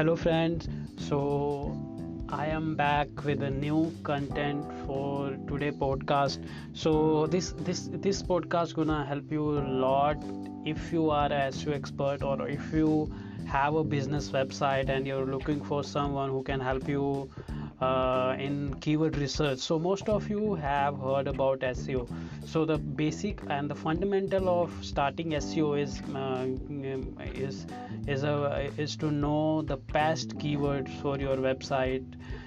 hello friends. So i am back with a new content for today podcast. So this this this podcast gonna help you a lot if you are a SEO expert or if you have a business website and you're looking for someone who can help you uh, in keyword research. So most of you have heard about seo so the basic and the fundamental of starting seo is uh, is is a is to know the past keywords for your website.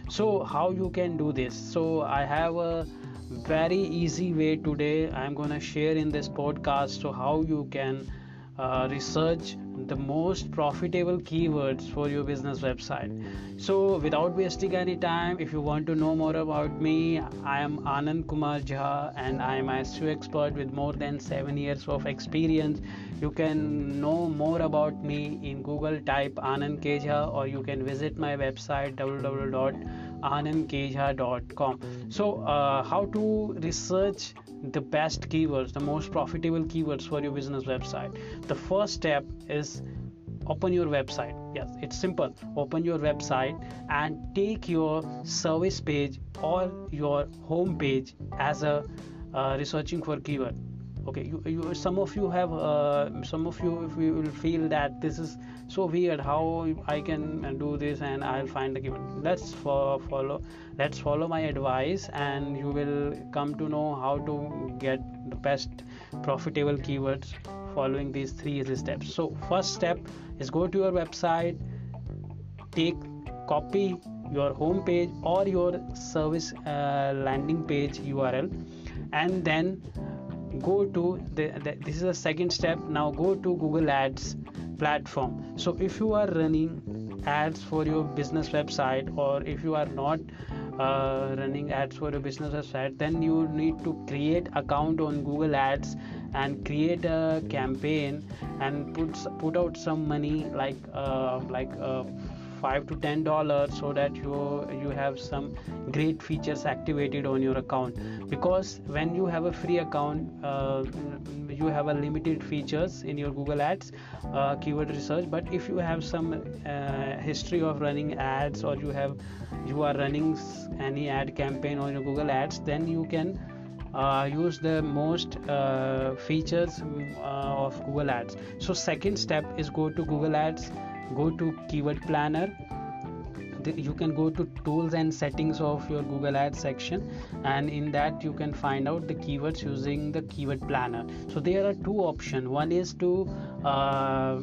So how you can do this? So i have a very easy way today. I'm to share in this podcast. So how you can uh, research the most profitable keywords for your business website. So without wasting any time if you want to know more about me i am anand kumar jha and i am a SEO expert with more than 7 years of experience. You can know more about me in google type anand keja or you can visit my website www.anandkeja.com so uh, how to research the best keywords the most profitable keywords for your business website. The first step is open your website. Yes it's simple. Open your website and take your service page or your home page as a uh, researching for keyword okay you, you some of you have uh, some of you if you will feel that this is so weird how i can do this and i'll find the keyword let's follow let's follow my advice and you will come to know how to get the best profitable keywords following these three easy steps. So first step is go to your website take copy your home page or your service uh, landing page url and then go to the, the, this is the second step. Now go to google ads platform. So if you are running ads for your business website or if you are not uh, running ads for your business website then you need to create account on google ads and create a campaign and put put out some money like uh, like uh, 5 to 10 dollars so that you you have some great features activated on your account. Because when you have a free account uh, you have a limited features in your google ads uh, keyword research but if you have some uh, history of running ads or you have you are running any ad campaign on your google ads then you can uh, use the most uh, features uh, of google ads. So second step is go to google ads go to keyword planner. You can go to tools and settings of your google ads section and in that you can find out the keywords using the keyword planner. So there are two options. One is to uh,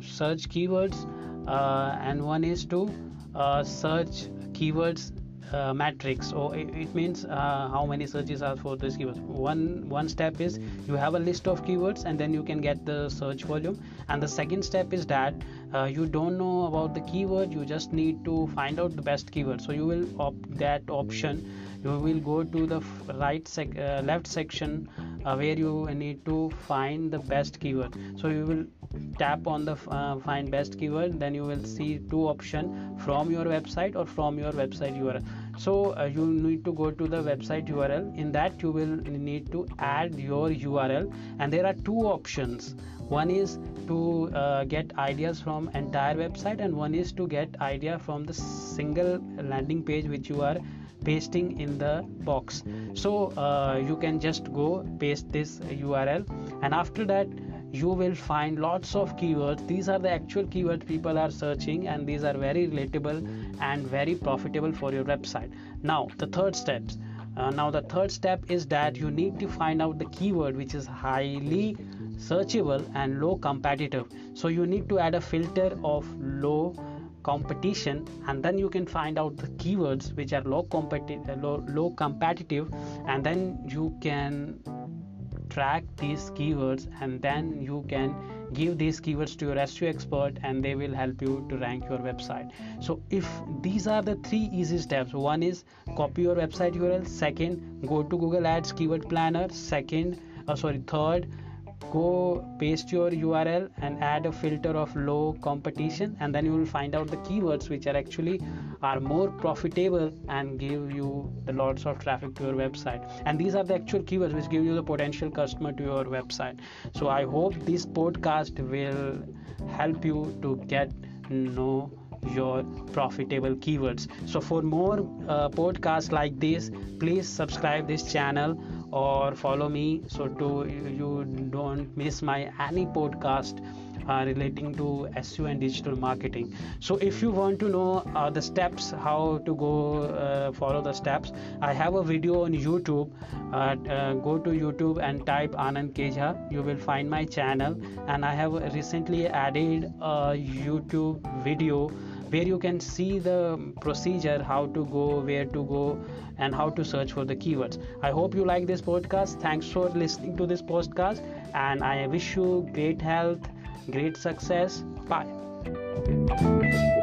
search keywords uh, and one is to uh, search keywords uh, matrix or it, it means uh, how many searches are for this keywords one one step is you have a list of keywords and then you can get the search volume. And the second step is that uh, you don't know about the keyword you just need to find out the best keyword. So you will opt that option. You will go to the right sec- uh, left section uh, where you need to find the best keyword. So you will tap on the uh, find best keyword then you will see two option from your website or from your website url so uh, you need to go to the website url in that you will need to add your url and there are two options. One is to uh, get ideas from entire website and one is to get idea from the single landing page which you are pasting in the box. So uh, you can just go paste this url and after that you will find lots of keywords. These are the actual keywords people are searching and these are very relatable and very profitable for your website. Now the third step. Uh, now the third step is that you need to find out the keyword which is highly searchable and low competitive. So you need to add a filter of low competition and then you can find out the keywords which are low competitive low, low competitive and then you can track these keywords and then you can give these keywords to your SEO expert and they will help you to rank your website. So if these are the three easy steps, one is copy your website URL, second go to Google Ads keyword planner, second uh, sorry third go paste your url and add a filter of low competition and then you will find out the keywords which are actually are more profitable and give you the lots of traffic to your website. And these are the actual keywords which give you the potential customer to your website. So i hope this podcast will help you to get know your profitable keywords. So for more uh, podcasts like this please subscribe this channel or follow me so to you don't miss my any podcast uh, relating to SEO and digital marketing. So, if you want to know uh, the steps, how to go uh, follow the steps, I have a video on YouTube. Uh, uh, go to YouTube and type Anand Keja. You will find my channel, and I have recently added a YouTube video where you can see the procedure how to go where to go and how to search for the keywords. I hope you like this podcast. Thanks for listening to this podcast and i wish you great health great success. Bye